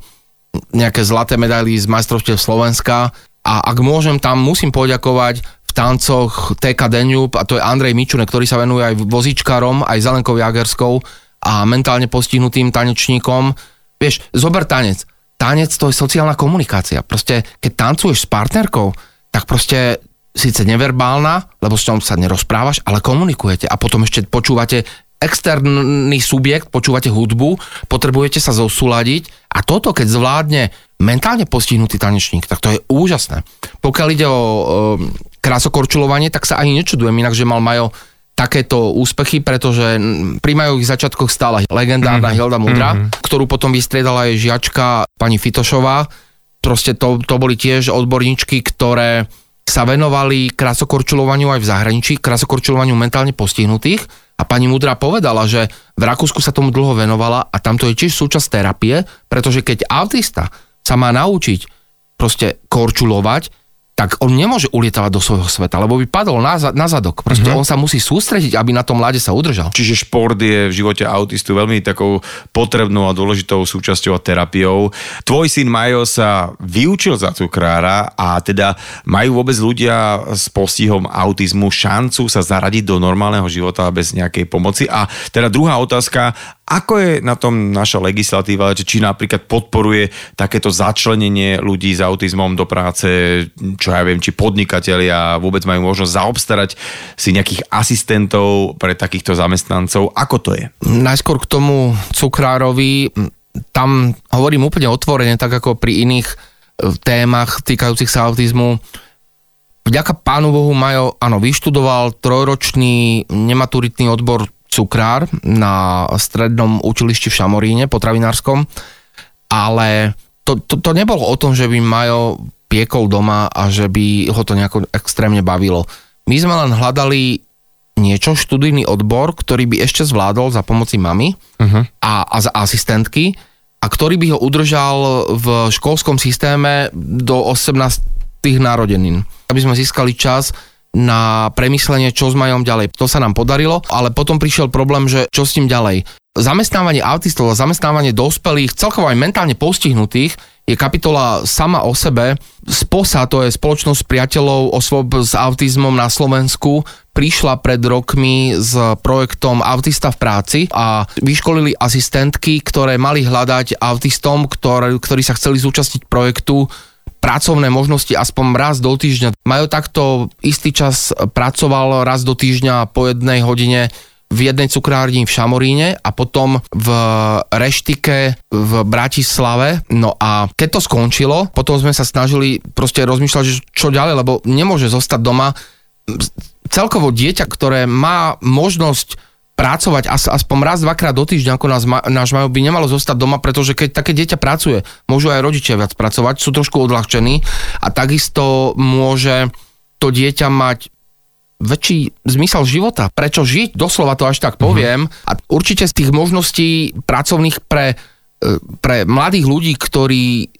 nejaké zlaté medaily z majstrovstiev Slovenska a ak môžem, tam musím poďakovať v tancoch TK Danube a to je Andrej Mičune, ktorý sa venuje aj vozičkárom, aj Zelenkou Jagerskou a mentálne postihnutým tanečníkom. Vieš, zober tanec tanec to je sociálna komunikácia. Proste, keď tancuješ s partnerkou, tak proste síce neverbálna, lebo s ňou sa nerozprávaš, ale komunikujete a potom ešte počúvate externý subjekt, počúvate hudbu, potrebujete sa zosúľadiť a toto, keď zvládne mentálne postihnutý tanečník, tak to je úžasné. Pokiaľ ide o e, krásokorčulovanie, tak sa ani nečudujem inak, že mal Majo takéto úspechy, pretože pri majových začiatkoch stála legendárna mm-hmm. Hilda Mudra, mm-hmm. ktorú potom vystriedala aj žiačka pani Fitošová. Proste to, to boli tiež odborníčky, ktoré sa venovali krasokorčulovaniu aj v zahraničí, krasokorčulovaniu mentálne postihnutých a pani Mudra povedala, že v Rakúsku sa tomu dlho venovala a tam to je tiež súčasť terapie, pretože keď autista sa má naučiť proste korčulovať, tak on nemôže ulietavať do svojho sveta, lebo by padol na, na zadok. Proste mm-hmm. on sa musí sústrediť, aby na tom mlade sa udržal. Čiže šport je v živote autistu veľmi takou potrebnou a dôležitou súčasťou a terapiou. Tvoj syn Majo sa vyučil za cukrára a teda majú vôbec ľudia s postihom autizmu šancu sa zaradiť do normálneho života bez nejakej pomoci. A teda druhá otázka, ako je na tom naša legislatíva, či napríklad podporuje takéto začlenenie ľudí s autizmom do práce, čo ja viem, či podnikatelia vôbec majú možnosť zaobstarať si nejakých asistentov pre takýchto zamestnancov. Ako to je? Najskôr k tomu cukrárovi, tam hovorím úplne otvorene, tak ako pri iných e, témach týkajúcich sa autizmu. Vďaka pánu Bohu Majo, áno, vyštudoval trojročný nematuritný odbor cukrár na strednom učilišti v Šamoríne, potravinárskom, ale to, to, to nebolo o tom, že by Majo piekol doma a že by ho to nejako extrémne bavilo. My sme len hľadali niečo, študijný odbor, ktorý by ešte zvládol za pomoci mamy uh-huh. a, a za asistentky a ktorý by ho udržal v školskom systéme do 18 narodenín. Aby sme získali čas na premyslenie, čo s majom ďalej. To sa nám podarilo, ale potom prišiel problém, že čo s tým ďalej. Zamestnávanie autistov a zamestnávanie dospelých, celkovo aj mentálne postihnutých, je kapitola sama o sebe. SPOSA, to je Spoločnosť priateľov osôb s autizmom na Slovensku, prišla pred rokmi s projektom Autista v práci a vyškolili asistentky, ktoré mali hľadať autistom, ktoré, ktorí sa chceli zúčastniť projektu pracovné možnosti aspoň raz do týždňa. Majú takto istý čas pracoval raz do týždňa po jednej hodine v jednej cukrárni v Šamoríne a potom v reštike v Bratislave. No a keď to skončilo, potom sme sa snažili proste rozmýšľať, že čo ďalej, lebo nemôže zostať doma. Celkovo dieťa, ktoré má možnosť pracovať as, aspoň raz, dvakrát do týždňa, ako nás, náš majú, by nemalo zostať doma, pretože keď také dieťa pracuje, môžu aj rodičia viac pracovať, sú trošku odľahčení a takisto môže to dieťa mať väčší zmysel života. Prečo žiť? Doslova to až tak poviem. Uh-huh. A určite z tých možností pracovných pre, e, pre mladých ľudí, ktorí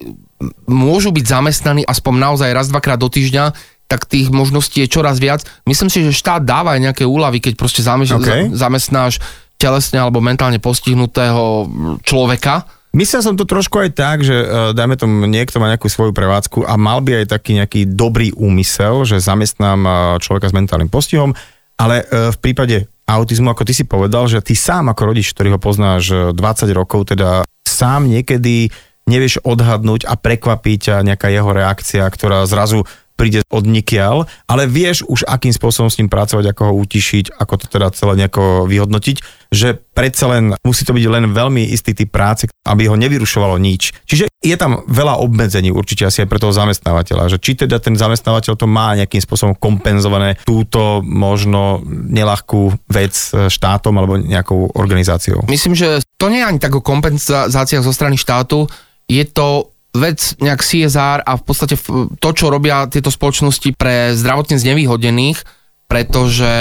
môžu byť zamestnaní aspoň naozaj raz, dvakrát do týždňa, tak tých možností je čoraz viac. Myslím si, že štát dáva aj nejaké úlavy, keď proste okay. zamestnáš telesne alebo mentálne postihnutého človeka, Myslel som to trošku aj tak, že uh, dajme tomu niekto má nejakú svoju prevádzku a mal by aj taký nejaký dobrý úmysel, že zamestnám uh, človeka s mentálnym postihom, ale uh, v prípade autizmu, ako ty si povedal, že ty sám ako rodič, ktorý ho poznáš 20 rokov, teda sám niekedy nevieš odhadnúť a prekvapiť ťa nejaká jeho reakcia, ktorá zrazu príde od nikiaľ, ale vieš už akým spôsobom s ním pracovať, ako ho utišiť, ako to teda celé nejako vyhodnotiť, že predsa len musí to byť len veľmi istý typ práce, aby ho nevyrušovalo nič. Čiže je tam veľa obmedzení určite asi aj pre toho zamestnávateľa, že či teda ten zamestnávateľ to má nejakým spôsobom kompenzované túto možno nelahkú vec štátom alebo nejakou organizáciou. Myslím, že to nie je ani tak o kompenzáciách zo strany štátu, je to vec nejak CSR a v podstate to, čo robia tieto spoločnosti pre zdravotne znevýhodnených, pretože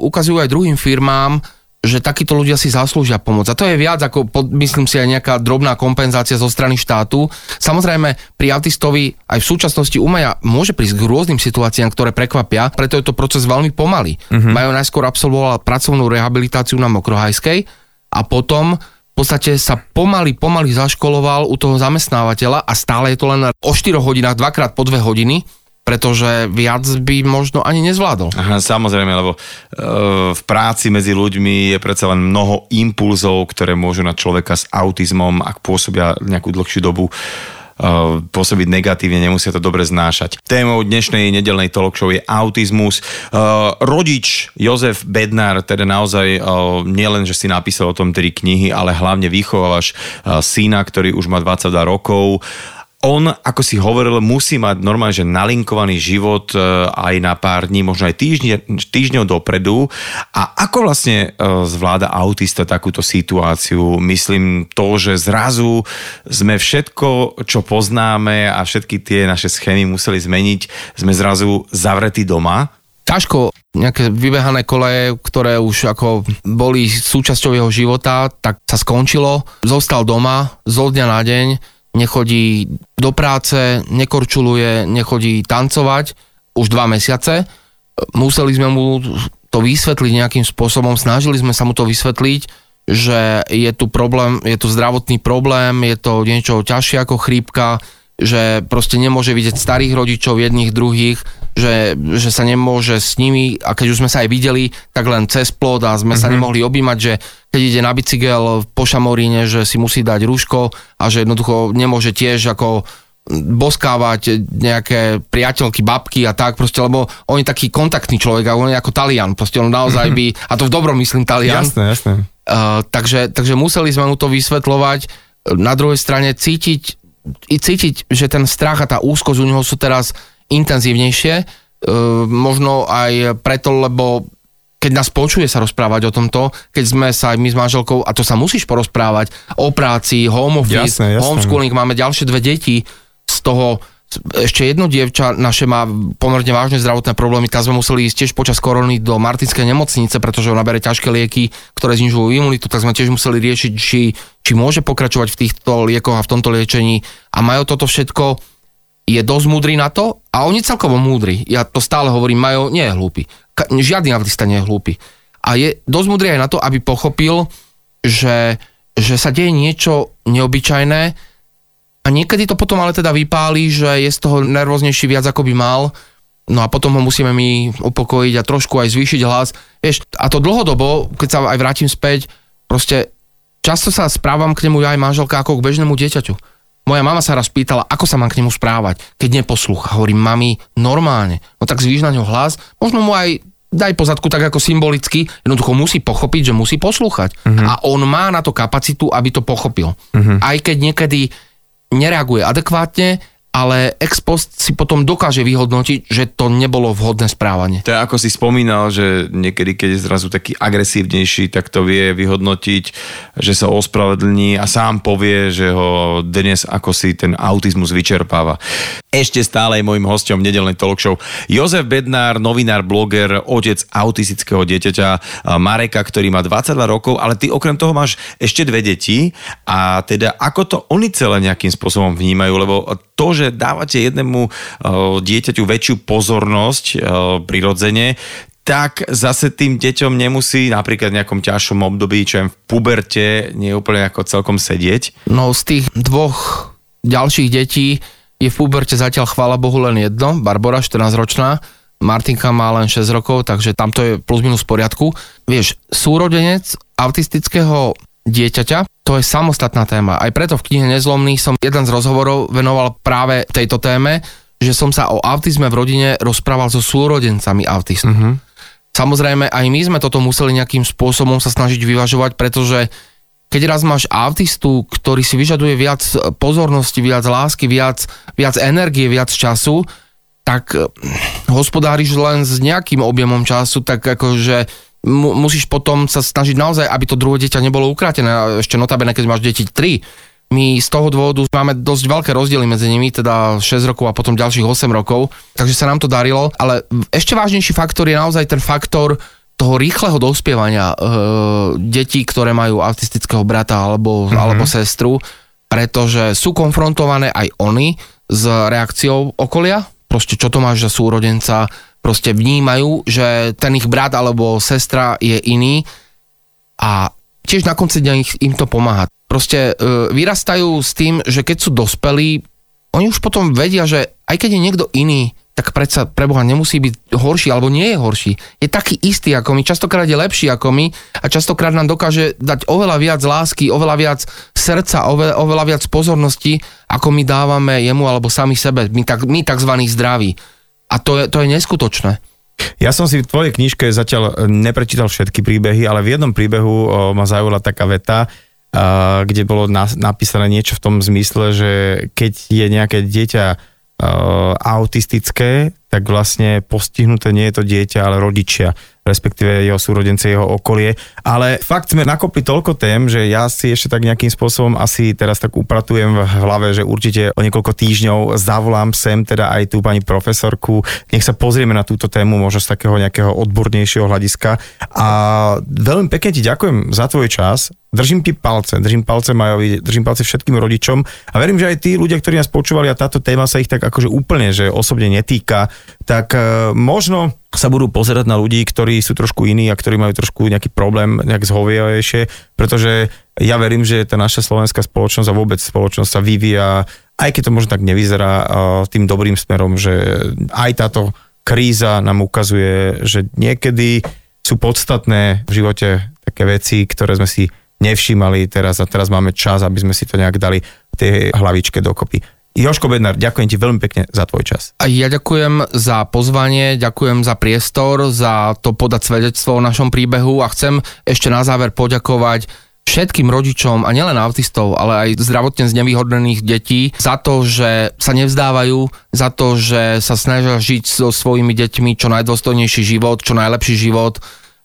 ukazujú aj druhým firmám, že takíto ľudia si zaslúžia pomoc. A to je viac ako, myslím si, aj nejaká drobná kompenzácia zo strany štátu. Samozrejme, pri autistovi aj v súčasnosti umeja môže prísť k rôznym situáciám, ktoré prekvapia, preto je to proces veľmi pomalý. Uh-huh. Majú najskôr absolvovala pracovnú rehabilitáciu na Mokrohajskej a potom podstate sa pomaly, pomaly zaškoloval u toho zamestnávateľa a stále je to len o 4 hodinách, dvakrát po 2 hodiny, pretože viac by možno ani nezvládol. Aha, samozrejme, lebo e, v práci medzi ľuďmi je predsa len mnoho impulzov, ktoré môžu na človeka s autizmom, ak pôsobia nejakú dlhšiu dobu, pôsobiť negatívne, nemusia to dobre znášať. Témou dnešnej nedelnej talk show je autizmus. Uh, rodič Jozef Bednár, teda naozaj uh, nielen, že si napísal o tom tri knihy, ale hlavne vychovávaš syna, ktorý už má 22 rokov on, ako si hovoril, musí mať normálne, že nalinkovaný život e, aj na pár dní, možno aj týždne, týždňov dopredu. A ako vlastne e, zvláda autista takúto situáciu? Myslím to, že zrazu sme všetko, čo poznáme a všetky tie naše schémy museli zmeniť, sme zrazu zavretí doma. Ťažko nejaké vybehané koleje, ktoré už ako boli súčasťou jeho života, tak sa skončilo. Zostal doma zo dňa na deň nechodí do práce, nekorčuluje, nechodí tancovať už dva mesiace. Museli sme mu to vysvetliť nejakým spôsobom, snažili sme sa mu to vysvetliť, že je tu problém, je tu zdravotný problém, je to niečo ťažšie ako chrípka, že proste nemôže vidieť starých rodičov, jedných, druhých, že, že sa nemôže s nimi, a keď už sme sa aj videli, tak len cez plod a sme mm-hmm. sa mhm. nemohli objímať, že keď ide na bicykel po Šamoríne, že si musí dať rúško a že jednoducho nemôže tiež ako boskávať nejaké priateľky, babky a tak, proste, lebo on je taký kontaktný človek a on je ako Talian, proste on naozaj by, a to v dobrom myslím Talian. Jasné, jasné. Uh, takže, takže museli sme mu to vysvetľovať, na druhej strane cítiť, cítiť, že ten strach a tá úzkosť u neho sú teraz intenzívnejšie, uh, možno aj preto, lebo keď nás počuje sa rozprávať o tomto, keď sme sa aj my s manželkou, a to sa musíš porozprávať, o práci, home office, jasné, jasné. homeschooling, máme ďalšie dve deti, z toho ešte jedno dievča naše má pomerne vážne zdravotné problémy, tá sme museli ísť tiež počas korony do Martinskej nemocnice, pretože ona bere ťažké lieky, ktoré znižujú imunitu, tak sme tiež museli riešiť, či, či môže pokračovať v týchto liekoch a v tomto liečení. A majú toto všetko, je dosť múdry na to a oni celkovo múdri. Ja to stále hovorím, majú, nie je hlúpy. Žiadny autista nie je hlúpy. A je dosť múdry aj na to, aby pochopil, že, že sa deje niečo neobyčajné, a niekedy to potom ale teda vypáli, že je z toho nervóznejší viac ako by mal, no a potom ho musíme my upokojiť a trošku aj zvýšiť hlas. Vieš, a to dlhodobo, keď sa aj vrátim späť, proste často sa správam k nemu ja aj manželka ako k bežnému dieťaťu. Moja mama sa raz pýtala, ako sa mám k nemu správať, keď neposlúcha. Hovorím, mami, normálne. No tak zvíš na ňo hlas, možno mu aj daj pozadku tak ako symbolicky, jednoducho musí pochopiť, že musí poslúchať. Uh-huh. A on má na to kapacitu, aby to pochopil. Uh-huh. Aj keď niekedy nereaguje adekvátne, ale ex post si potom dokáže vyhodnotiť, že to nebolo vhodné správanie. To je ako si spomínal, že niekedy, keď je zrazu taký agresívnejší, tak to vie vyhodnotiť, že sa ospravedlní a sám povie, že ho dnes ako si ten autizmus vyčerpáva. Ešte stále je môjim hostom nedelnej talk show Jozef Bednár, novinár, bloger, otec autistického dieťaťa Mareka, ktorý má 22 rokov, ale ty okrem toho máš ešte dve deti a teda ako to oni celé nejakým spôsobom vnímajú, lebo to, že dávate jednému dieťaťu väčšiu pozornosť prirodzene, tak zase tým deťom nemusí napríklad v nejakom ťažšom období, čo v puberte, nie úplne ako celkom sedieť. No z tých dvoch ďalších detí je v puberte zatiaľ chvála Bohu len jedno, Barbara, 14-ročná, Martinka má len 6 rokov, takže tamto je plus minus v poriadku. Vieš, súrodenec autistického dieťaťa, to je samostatná téma. Aj preto v knihe Nezlomný som jeden z rozhovorov venoval práve tejto téme, že som sa o autizme v rodine rozprával so súrodencami autistu. Uh-huh. Samozrejme, aj my sme toto museli nejakým spôsobom sa snažiť vyvažovať, pretože keď raz máš autistu, ktorý si vyžaduje viac pozornosti, viac lásky, viac, viac energie, viac času, tak hm, hospodáriš len s nejakým objemom času, tak akože mu, musíš potom sa snažiť naozaj, aby to druhé dieťa nebolo ukratené. Ešte notabene, keď máš deti 3, my z toho dôvodu máme dosť veľké rozdiely medzi nimi, teda 6 rokov a potom ďalších 8 rokov, takže sa nám to darilo, ale ešte vážnejší faktor je naozaj ten faktor toho rýchleho dospievania e, detí, ktoré majú autistického brata alebo, mm-hmm. alebo sestru, pretože sú konfrontované aj oni s reakciou okolia, proste čo to máš za súrodenca, proste vnímajú, že ten ich brat alebo sestra je iný a tiež na konci dňa im to pomáha. Proste e, vyrastajú s tým, že keď sú dospelí, oni už potom vedia, že aj keď je niekto iný, tak predsa pre Boha nemusí byť horší, alebo nie je horší. Je taký istý ako my, častokrát je lepší ako my a častokrát nám dokáže dať oveľa viac lásky, oveľa viac srdca, oveľa, oveľa viac pozornosti, ako my dávame jemu alebo sami sebe, my, tak, my takzvaní zdraví. A to je, to je neskutočné. Ja som si v tvojej knižke zatiaľ neprečítal všetky príbehy, ale v jednom príbehu o, ma zaujala taká veta, a, kde bolo na, napísané niečo v tom zmysle, že keď je nejaké dieťa autistické, tak vlastne postihnuté nie je to dieťa, ale rodičia, respektíve jeho súrodence, jeho okolie. Ale fakt sme nakopli toľko tém, že ja si ešte tak nejakým spôsobom asi teraz tak upratujem v hlave, že určite o niekoľko týždňov zavolám sem teda aj tú pani profesorku. Nech sa pozrieme na túto tému možno z takého nejakého odbornejšieho hľadiska. A veľmi pekne ti ďakujem za tvoj čas. Držím ti palce, držím palce Majovi, držím palce všetkým rodičom a verím, že aj tí ľudia, ktorí nás počúvali a táto téma sa ich tak akože úplne, že osobne netýka, tak e, možno sa budú pozerať na ľudí, ktorí sú trošku iní a ktorí majú trošku nejaký problém nejak zhovievajšie, pretože ja verím, že tá naša slovenská spoločnosť a vôbec spoločnosť sa vyvíja, aj keď to možno tak nevyzerá, tým dobrým smerom, že aj táto kríza nám ukazuje, že niekedy sú podstatné v živote také veci, ktoré sme si nevšímali teraz a teraz máme čas, aby sme si to nejak dali tej hlavičke dokopy. Joško Bednár, ďakujem ti veľmi pekne za tvoj čas. A ja ďakujem za pozvanie, ďakujem za priestor, za to podať svedectvo o našom príbehu a chcem ešte na záver poďakovať všetkým rodičom a nielen autistov, ale aj zdravotne znevýhodnených detí za to, že sa nevzdávajú, za to, že sa snažia žiť so svojimi deťmi čo najdôstojnejší život, čo najlepší život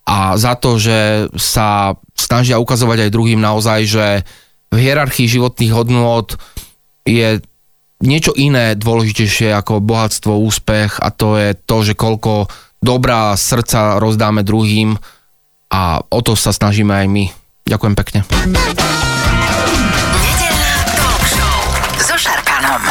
a za to, že sa snažia ukazovať aj druhým naozaj, že v hierarchii životných hodnôt je niečo iné dôležitejšie ako bohatstvo, úspech a to je to, že koľko dobrá srdca rozdáme druhým a o to sa snažíme aj my. Ďakujem pekne. Nedelná talk show so Šarkanom.